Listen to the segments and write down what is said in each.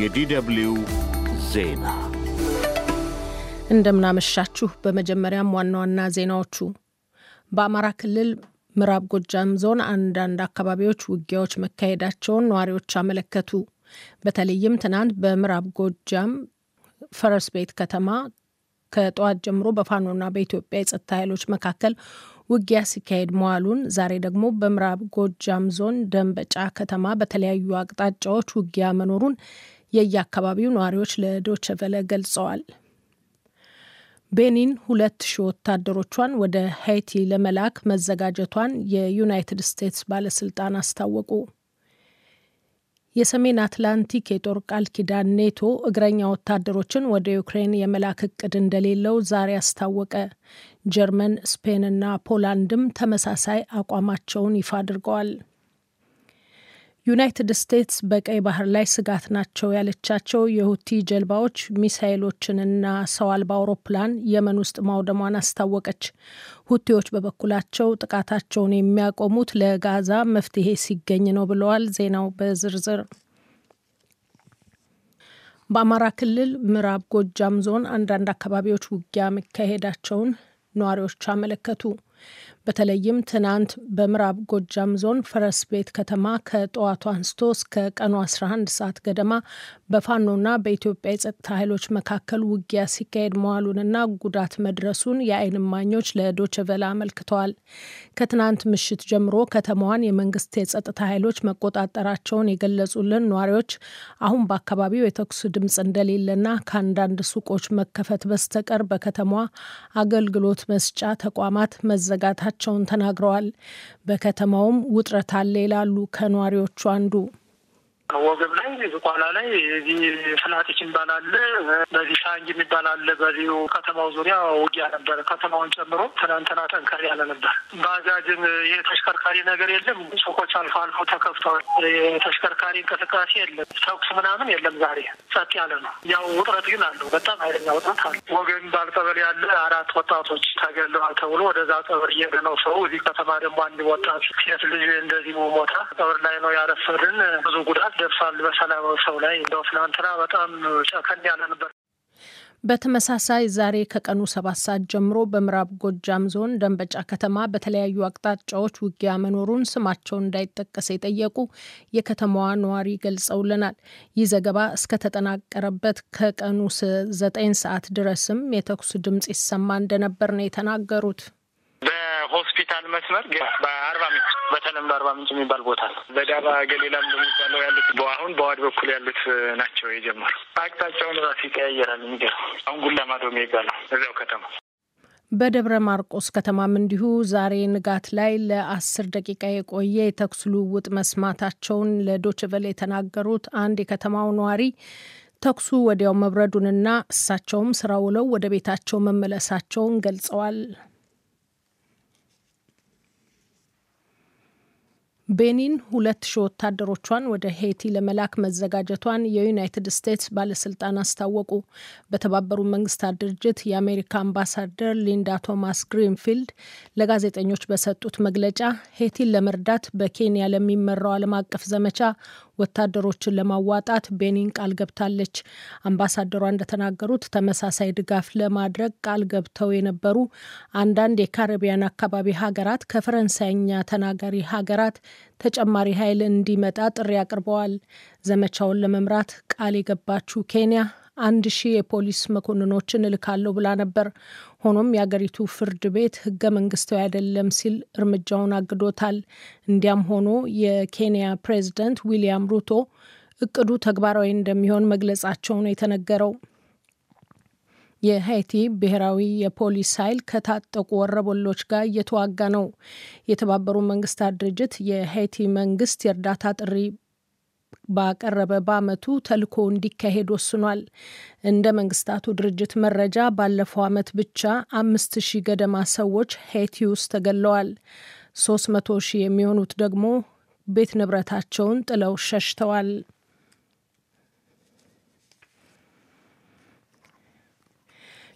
የዲደብልዩ ዜና እንደምናመሻችሁ። በመጀመሪያም ዋና ዋና ዜናዎቹ በአማራ ክልል ምዕራብ ጎጃም ዞን አንዳንድ አካባቢዎች ውጊያዎች መካሄዳቸውን ነዋሪዎች አመለከቱ። በተለይም ትናንት በምዕራብ ጎጃም ፈረስ ቤት ከተማ ከጠዋት ጀምሮ በፋኖና በኢትዮጵያ የጸጥታ ኃይሎች መካከል ውጊያ ሲካሄድ መዋሉን፣ ዛሬ ደግሞ በምዕራብ ጎጃም ዞን ደንበጫ ከተማ በተለያዩ አቅጣጫዎች ውጊያ መኖሩን የየአካባቢው ነዋሪዎች ለዶይቼ ቬለ ገልጸዋል። ቤኒን ሁለት ሺህ ወታደሮቿን ወደ ሃይቲ ለመላክ መዘጋጀቷን የዩናይትድ ስቴትስ ባለስልጣን አስታወቁ። የሰሜን አትላንቲክ የጦር ቃል ኪዳን ኔቶ እግረኛ ወታደሮችን ወደ ዩክሬን የመላክ እቅድ እንደሌለው ዛሬ አስታወቀ። ጀርመን፣ ስፔንና ፖላንድም ተመሳሳይ አቋማቸውን ይፋ አድርገዋል። ዩናይትድ ስቴትስ በቀይ ባህር ላይ ስጋት ናቸው ያለቻቸው የሁቲ ጀልባዎች ሚሳይሎችንና ሰው አልባ አውሮፕላን የመን ውስጥ ማውደሟን አስታወቀች። ሁቲዎች በበኩላቸው ጥቃታቸውን የሚያቆሙት ለጋዛ መፍትሄ ሲገኝ ነው ብለዋል። ዜናው በዝርዝር በአማራ ክልል ምዕራብ ጎጃም ዞን አንዳንድ አካባቢዎች ውጊያ መካሄዳቸውን ነዋሪዎች አመለከቱ። በተለይም ትናንት በምዕራብ ጎጃም ዞን ፈረስ ቤት ከተማ ከጠዋቱ አንስቶ እስከ ቀኑ 11 ሰዓት ገደማ በፋኖና በኢትዮጵያ የጸጥታ ኃይሎች መካከል ውጊያ ሲካሄድ መዋሉንና ጉዳት መድረሱን የዓይን እማኞች ለዶይቼ አመልክተዋል። ከትናንት ምሽት ጀምሮ ከተማዋን የመንግስት የጸጥታ ኃይሎች መቆጣጠራቸውን የገለጹልን ነዋሪዎች አሁን በአካባቢው የተኩስ ድምፅ እንደሌለና ከአንዳንድ ሱቆች መከፈት በስተቀር በከተማዋ አገልግሎት መስጫ ተቋማት መዘጋታቸው ቸውን ተናግረዋል። በከተማውም ውጥረት አለ ይላሉ ከነዋሪዎቹ አንዱ። ወገብ ላይ ዝቋላ ላይ እዚህ ፍላጢች የሚባል አለ፣ በዚህ ሻንጅ የሚባል አለ። በዚሁ ከተማው ዙሪያ ውጊያ ነበረ። ከተማውን ጨምሮ ትናንትና ጠንከር ያለ ነበር። ባጃጅም ይህ ተሽከርካሪ ነገር የለም። ሱቆች አልፎ አልፎ ተከፍተዋል። የተሽከርካሪ እንቅስቃሴ የለም። ተኩስ ምናምን የለም። ዛሬ ጸጥ ያለ ነው። ያው ውጥረት ግን አለው። በጣም ኃይለኛ ውጥረት አለ። ወገን የሚባል ቀበሌ ያለ አራት ወጣቶች ተገለዋል ተብሎ ወደዛ ቀብር እየሄደ ነው ሰው። እዚህ ከተማ ደግሞ አንድ ወጣት ሴት ልጅ እንደዚህ ሞታ ቀብር ላይ ነው ያረፈድን። ብዙ ጉዳት ደርሷል በሰላማዊ ሰው ላይ። እንደው ትናንትና በጣም ጨከን ያለ ነበር። በተመሳሳይ ዛሬ ከቀኑ ሰባት ሰዓት ጀምሮ በምዕራብ ጎጃም ዞን ደንበጫ ከተማ በተለያዩ አቅጣጫዎች ውጊያ መኖሩን ስማቸውን እንዳይጠቀስ የጠየቁ የከተማዋ ነዋሪ ገልጸውልናል። ይህ ዘገባ እስከተጠናቀረበት ከቀኑ ዘጠኝ ሰዓት ድረስም የተኩስ ድምጽ ይሰማ እንደነበር ነው የተናገሩት። በሆስፒታል መስመር በአርባ ምንጭ በተለምዶ አርባ ምንጭ የሚባል ቦታ ነው። በዳባ ገሌላም በሚባለው ያሉት አሁን በዋድ በኩል ያሉት ናቸው የጀመሩ። አቅጣጫውን ራሱ ይቀያየራል። የሚገርም አሁን ጉላ ማዶ የሚባለው እዚያው ከተማ በደብረ ማርቆስ ከተማም እንዲሁ ዛሬ ንጋት ላይ ለአስር ደቂቃ የቆየ የተኩስ ልውውጥ መስማታቸውን ቬለ የተናገሩት አንድ የከተማው ነዋሪ ተኩሱ ወዲያው መብረዱንና እሳቸውም ስራ ውለው ወደ ቤታቸው መመለሳቸውን ገልጸዋል። ቤኒን ሁለት ሺህ ወታደሮቿን ወደ ሄይቲ ለመላክ መዘጋጀቷን የዩናይትድ ስቴትስ ባለስልጣን አስታወቁ። በተባበሩት መንግስታት ድርጅት የአሜሪካ አምባሳደር ሊንዳ ቶማስ ግሪንፊልድ ለጋዜጠኞች በሰጡት መግለጫ ሄይቲን ለመርዳት በኬንያ ለሚመራው ዓለም አቀፍ ዘመቻ ወታደሮችን ለማዋጣት ቤኒን ቃል ገብታለች። አምባሳደሯ እንደተናገሩት ተመሳሳይ ድጋፍ ለማድረግ ቃል ገብተው የነበሩ አንዳንድ የካሪቢያን አካባቢ ሀገራት ከፈረንሳይኛ ተናጋሪ ሀገራት ተጨማሪ ኃይል እንዲመጣ ጥሪ አቅርበዋል። ዘመቻውን ለመምራት ቃል የገባችው ኬንያ አንድ ሺህ የፖሊስ መኮንኖችን እልካለሁ ብላ ነበር። ሆኖም የአገሪቱ ፍርድ ቤት ህገ መንግስታዊ አይደለም ሲል እርምጃውን አግዶታል። እንዲያም ሆኖ የኬንያ ፕሬዝደንት ዊሊያም ሩቶ እቅዱ ተግባራዊ እንደሚሆን መግለጻቸው ነው የተነገረው። የሀይቲ ብሔራዊ የፖሊስ ኃይል ከታጠቁ ወረበሎች ጋር እየተዋጋ ነው። የተባበሩት መንግስታት ድርጅት የሀይቲ መንግስት የእርዳታ ጥሪ ባቀረበ በአመቱ ተልኮ እንዲካሄድ ወስኗል። እንደ መንግስታቱ ድርጅት መረጃ ባለፈው አመት ብቻ አምስት ሺህ ገደማ ሰዎች ሄይቲ ውስጥ ተገለዋል። ሶስት መቶ ሺህ የሚሆኑት ደግሞ ቤት ንብረታቸውን ጥለው ሸሽተዋል።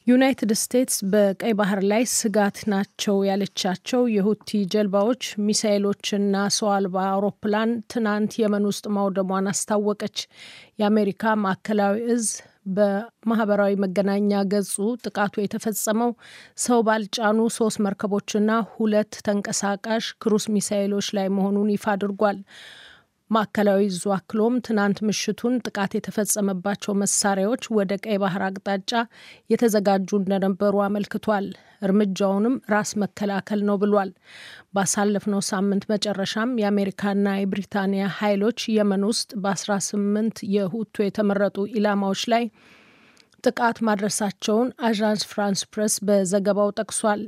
ዩናይትድ ስቴትስ በቀይ ባህር ላይ ስጋት ናቸው ያለቻቸው የሁቲ ጀልባዎች ሚሳይሎችና ሰው አልባ አውሮፕላን ትናንት የመን ውስጥ ማውደሟን አስታወቀች። የአሜሪካ ማዕከላዊ እዝ በማህበራዊ መገናኛ ገጹ ጥቃቱ የተፈጸመው ሰው ባልጫኑ ሶስት መርከቦችና ሁለት ተንቀሳቃሽ ክሩስ ሚሳይሎች ላይ መሆኑን ይፋ አድርጓል። ማዕከላዊ እዙ አክሎም ትናንት ምሽቱን ጥቃት የተፈጸመባቸው መሳሪያዎች ወደ ቀይ ባህር አቅጣጫ የተዘጋጁ እንደነበሩ አመልክቷል። እርምጃውንም ራስ መከላከል ነው ብሏል። ባሳለፍነው ሳምንት መጨረሻም የአሜሪካና የብሪታንያ ኃይሎች የመን ውስጥ በ18 የሁቱ የተመረጡ ኢላማዎች ላይ ጥቃት ማድረሳቸውን አዣንስ ፍራንስ ፕሬስ በዘገባው ጠቅሷል።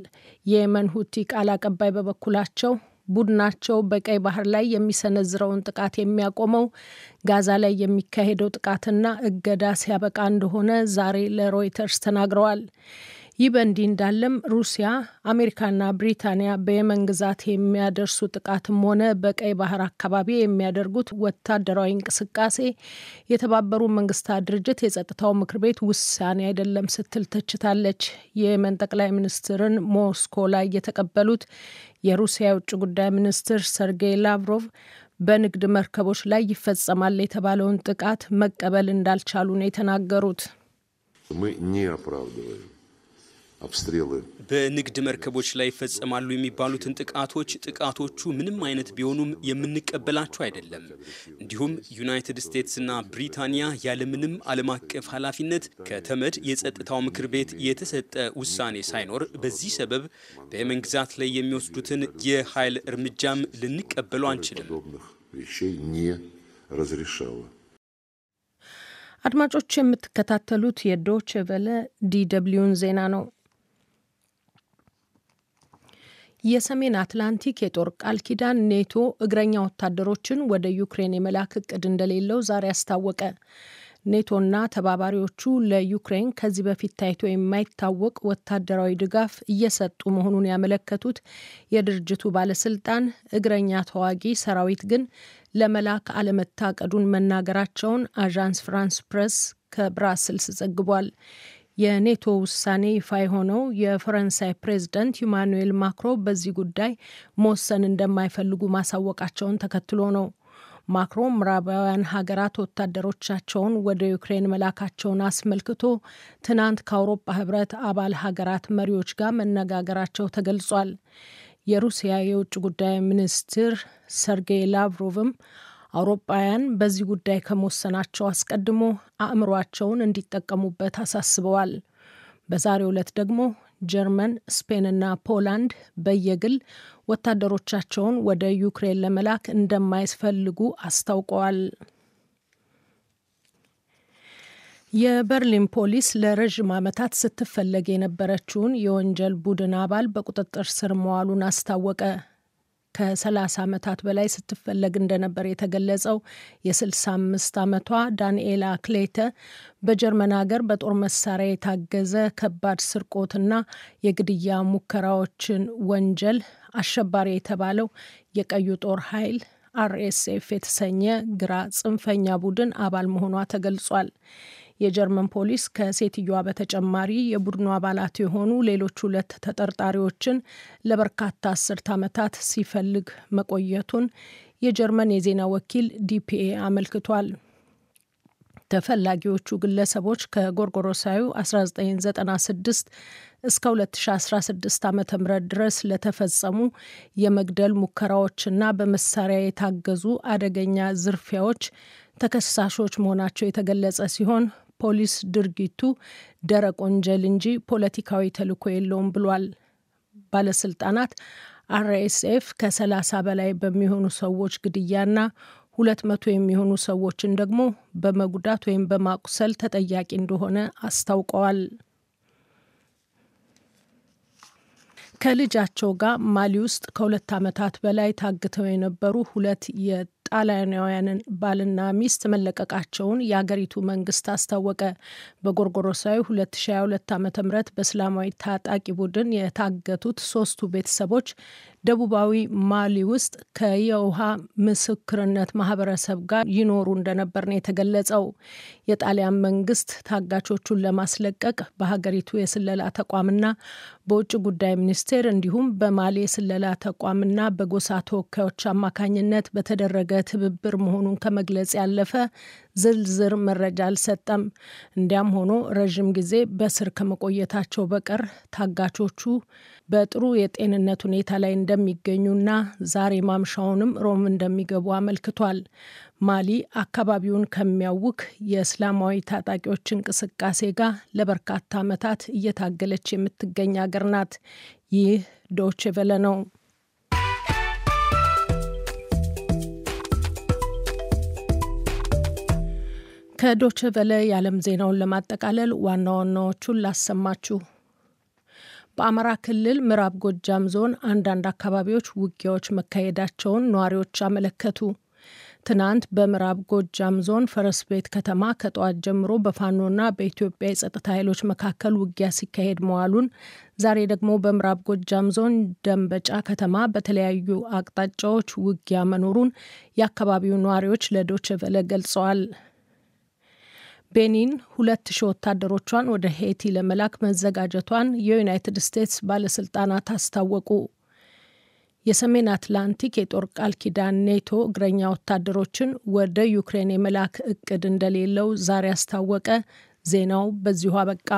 የየመን ሁቲ ቃል አቀባይ በበኩላቸው ቡድናቸው በቀይ ባህር ላይ የሚሰነዝረውን ጥቃት የሚያቆመው ጋዛ ላይ የሚካሄደው ጥቃትና እገዳ ሲያበቃ እንደሆነ ዛሬ ለሮይተርስ ተናግረዋል። ይህ በእንዲህ እንዳለም ሩሲያ፣ አሜሪካና ብሪታንያ በየመን ግዛት የሚያደርሱ ጥቃትም ሆነ በቀይ ባህር አካባቢ የሚያደርጉት ወታደራዊ እንቅስቃሴ የተባበሩ መንግስታት ድርጅት የጸጥታው ምክር ቤት ውሳኔ አይደለም ስትል ተችታለች። የየመን ጠቅላይ ሚኒስትርን ሞስኮ ላይ የተቀበሉት የሩሲያ የውጭ ጉዳይ ሚኒስትር ሰርጌይ ላቭሮቭ በንግድ መርከቦች ላይ ይፈጸማል የተባለውን ጥቃት መቀበል እንዳልቻሉ ነው የተናገሩት። በንግድ መርከቦች ላይ ይፈጸማሉ የሚባሉትን ጥቃቶች ጥቃቶቹ ምንም አይነት ቢሆኑም የምንቀበላቸው አይደለም። እንዲሁም ዩናይትድ ስቴትስና ብሪታንያ ያለምንም ዓለም አቀፍ ኃላፊነት ከተመድ የጸጥታው ምክር ቤት የተሰጠ ውሳኔ ሳይኖር በዚህ ሰበብ በየመን ግዛት ላይ የሚወስዱትን የኃይል እርምጃም ልንቀበለው አንችልም። አድማጮች የምትከታተሉት የዶች ቨለ DW ን ዜና ነው። የሰሜን አትላንቲክ የጦር ቃል ኪዳን ኔቶ እግረኛ ወታደሮችን ወደ ዩክሬን የመላክ እቅድ እንደሌለው ዛሬ አስታወቀ። ኔቶና ተባባሪዎቹ ለዩክሬን ከዚህ በፊት ታይቶ የማይታወቅ ወታደራዊ ድጋፍ እየሰጡ መሆኑን ያመለከቱት የድርጅቱ ባለስልጣን እግረኛ ተዋጊ ሰራዊት ግን ለመላክ አለመታቀዱን መናገራቸውን አዣንስ ፍራንስ ፕሬስ ከብራስልስ ዘግቧል። የኔቶ ውሳኔ ይፋ የሆነው የፈረንሳይ ፕሬዝደንት ኢማኑኤል ማክሮ በዚህ ጉዳይ መወሰን እንደማይፈልጉ ማሳወቃቸውን ተከትሎ ነው። ማክሮ ምዕራባውያን ሀገራት ወታደሮቻቸውን ወደ ዩክሬን መላካቸውን አስመልክቶ ትናንት ከአውሮፓ ሕብረት አባል ሀገራት መሪዎች ጋር መነጋገራቸው ተገልጿል። የሩሲያ የውጭ ጉዳይ ሚኒስትር ሰርጌይ ላቭሮቭም አውሮፓውያን በዚህ ጉዳይ ከመወሰናቸው አስቀድሞ አእምሯቸውን እንዲጠቀሙበት አሳስበዋል። በዛሬው ዕለት ደግሞ ጀርመን፣ ስፔንና ፖላንድ በየግል ወታደሮቻቸውን ወደ ዩክሬን ለመላክ እንደማይፈልጉ አስታውቀዋል። የበርሊን ፖሊስ ለረዥም ዓመታት ስትፈለግ የነበረችውን የወንጀል ቡድን አባል በቁጥጥር ስር መዋሉን አስታወቀ። ከ30 ዓመታት በላይ ስትፈለግ እንደነበር የተገለጸው የ65 ዓመቷ ዳንኤላ ክሌተ በጀርመን ሀገር በጦር መሳሪያ የታገዘ ከባድ ስርቆትና የግድያ ሙከራዎችን ወንጀል አሸባሪ የተባለው የቀዩ ጦር ኃይል አርኤስኤፍ የተሰኘ ግራ ጽንፈኛ ቡድን አባል መሆኗ ተገልጿል። የጀርመን ፖሊስ ከሴትዮዋ በተጨማሪ የቡድኑ አባላት የሆኑ ሌሎች ሁለት ተጠርጣሪዎችን ለበርካታ አስርት ዓመታት ሲፈልግ መቆየቱን የጀርመን የዜና ወኪል ዲፒኤ አመልክቷል። ተፈላጊዎቹ ግለሰቦች ከጎርጎሮሳዊ 1996 እስከ 2016 ዓ ም ድረስ ለተፈጸሙ የመግደል ሙከራዎችና በመሳሪያ የታገዙ አደገኛ ዝርፊያዎች ተከሳሾች መሆናቸው የተገለጸ ሲሆን ፖሊስ ድርጊቱ ደረቅ ወንጀል እንጂ ፖለቲካዊ ተልዕኮ የለውም ብሏል። ባለስልጣናት አርኤስኤፍ ከ30 በላይ በሚሆኑ ሰዎች ግድያና ሁለት መቶ የሚሆኑ ሰዎችን ደግሞ በመጉዳት ወይም በማቁሰል ተጠያቂ እንደሆነ አስታውቀዋል። ከልጃቸው ጋር ማሊ ውስጥ ከሁለት ዓመታት በላይ ታግተው የነበሩ ሁለት የጣሊያናውያንን ባልና ሚስት መለቀቃቸውን የአገሪቱ መንግስት አስታወቀ። በጎርጎሮሳዊ 2022 ዓ ም በእስላማዊ ታጣቂ ቡድን የታገቱት ሶስቱ ቤተሰቦች ደቡባዊ ማሊ ውስጥ ከየውሃ ምስክርነት ማህበረሰብ ጋር ይኖሩ እንደነበር ነው የተገለጸው። የጣሊያን መንግስት ታጋቾቹን ለማስለቀቅ በሀገሪቱ የስለላ ተቋምና በውጭ ጉዳይ ሚኒስቴር እንዲሁም በማሊ የስለላ ተቋምና በጎሳ ተወካዮች አማካኝነት በተደረገ ትብብር መሆኑን ከመግለጽ ያለፈ ዝርዝር መረጃ አልሰጠም። እንዲያም ሆኖ ረዥም ጊዜ በስር ከመቆየታቸው በቀር ታጋቾቹ በጥሩ የጤንነት ሁኔታ ላይ እንደሚገኙና ዛሬ ማምሻውንም ሮም እንደሚገቡ አመልክቷል። ማሊ አካባቢውን ከሚያውክ የእስላማዊ ታጣቂዎች እንቅስቃሴ ጋር ለበርካታ ዓመታት እየታገለች የምትገኝ አገር ናት። ይህ ዶቼ ቬለ ነው። ከዶቼ ቬለ የዓለም ዜናውን ለማጠቃለል ዋና ዋናዎቹን ላሰማችሁ። በአማራ ክልል ምዕራብ ጎጃም ዞን አንዳንድ አካባቢዎች ውጊያዎች መካሄዳቸውን ነዋሪዎች አመለከቱ። ትናንት በምዕራብ ጎጃም ዞን ፈረስ ቤት ከተማ ከጠዋት ጀምሮ በፋኖና በኢትዮጵያ የጸጥታ ኃይሎች መካከል ውጊያ ሲካሄድ መዋሉን፣ ዛሬ ደግሞ በምዕራብ ጎጃም ዞን ደንበጫ ከተማ በተለያዩ አቅጣጫዎች ውጊያ መኖሩን የአካባቢው ነዋሪዎች ለዶቼ ቬለ ገልጸዋል። ቤኒን ሁለት ሺህ ወታደሮቿን ወደ ሄይቲ ለመላክ መዘጋጀቷን የዩናይትድ ስቴትስ ባለስልጣናት አስታወቁ። የሰሜን አትላንቲክ የጦር ቃል ኪዳን ኔቶ እግረኛ ወታደሮችን ወደ ዩክሬን የመላክ እቅድ እንደሌለው ዛሬ አስታወቀ። ዜናው በዚሁ አበቃ።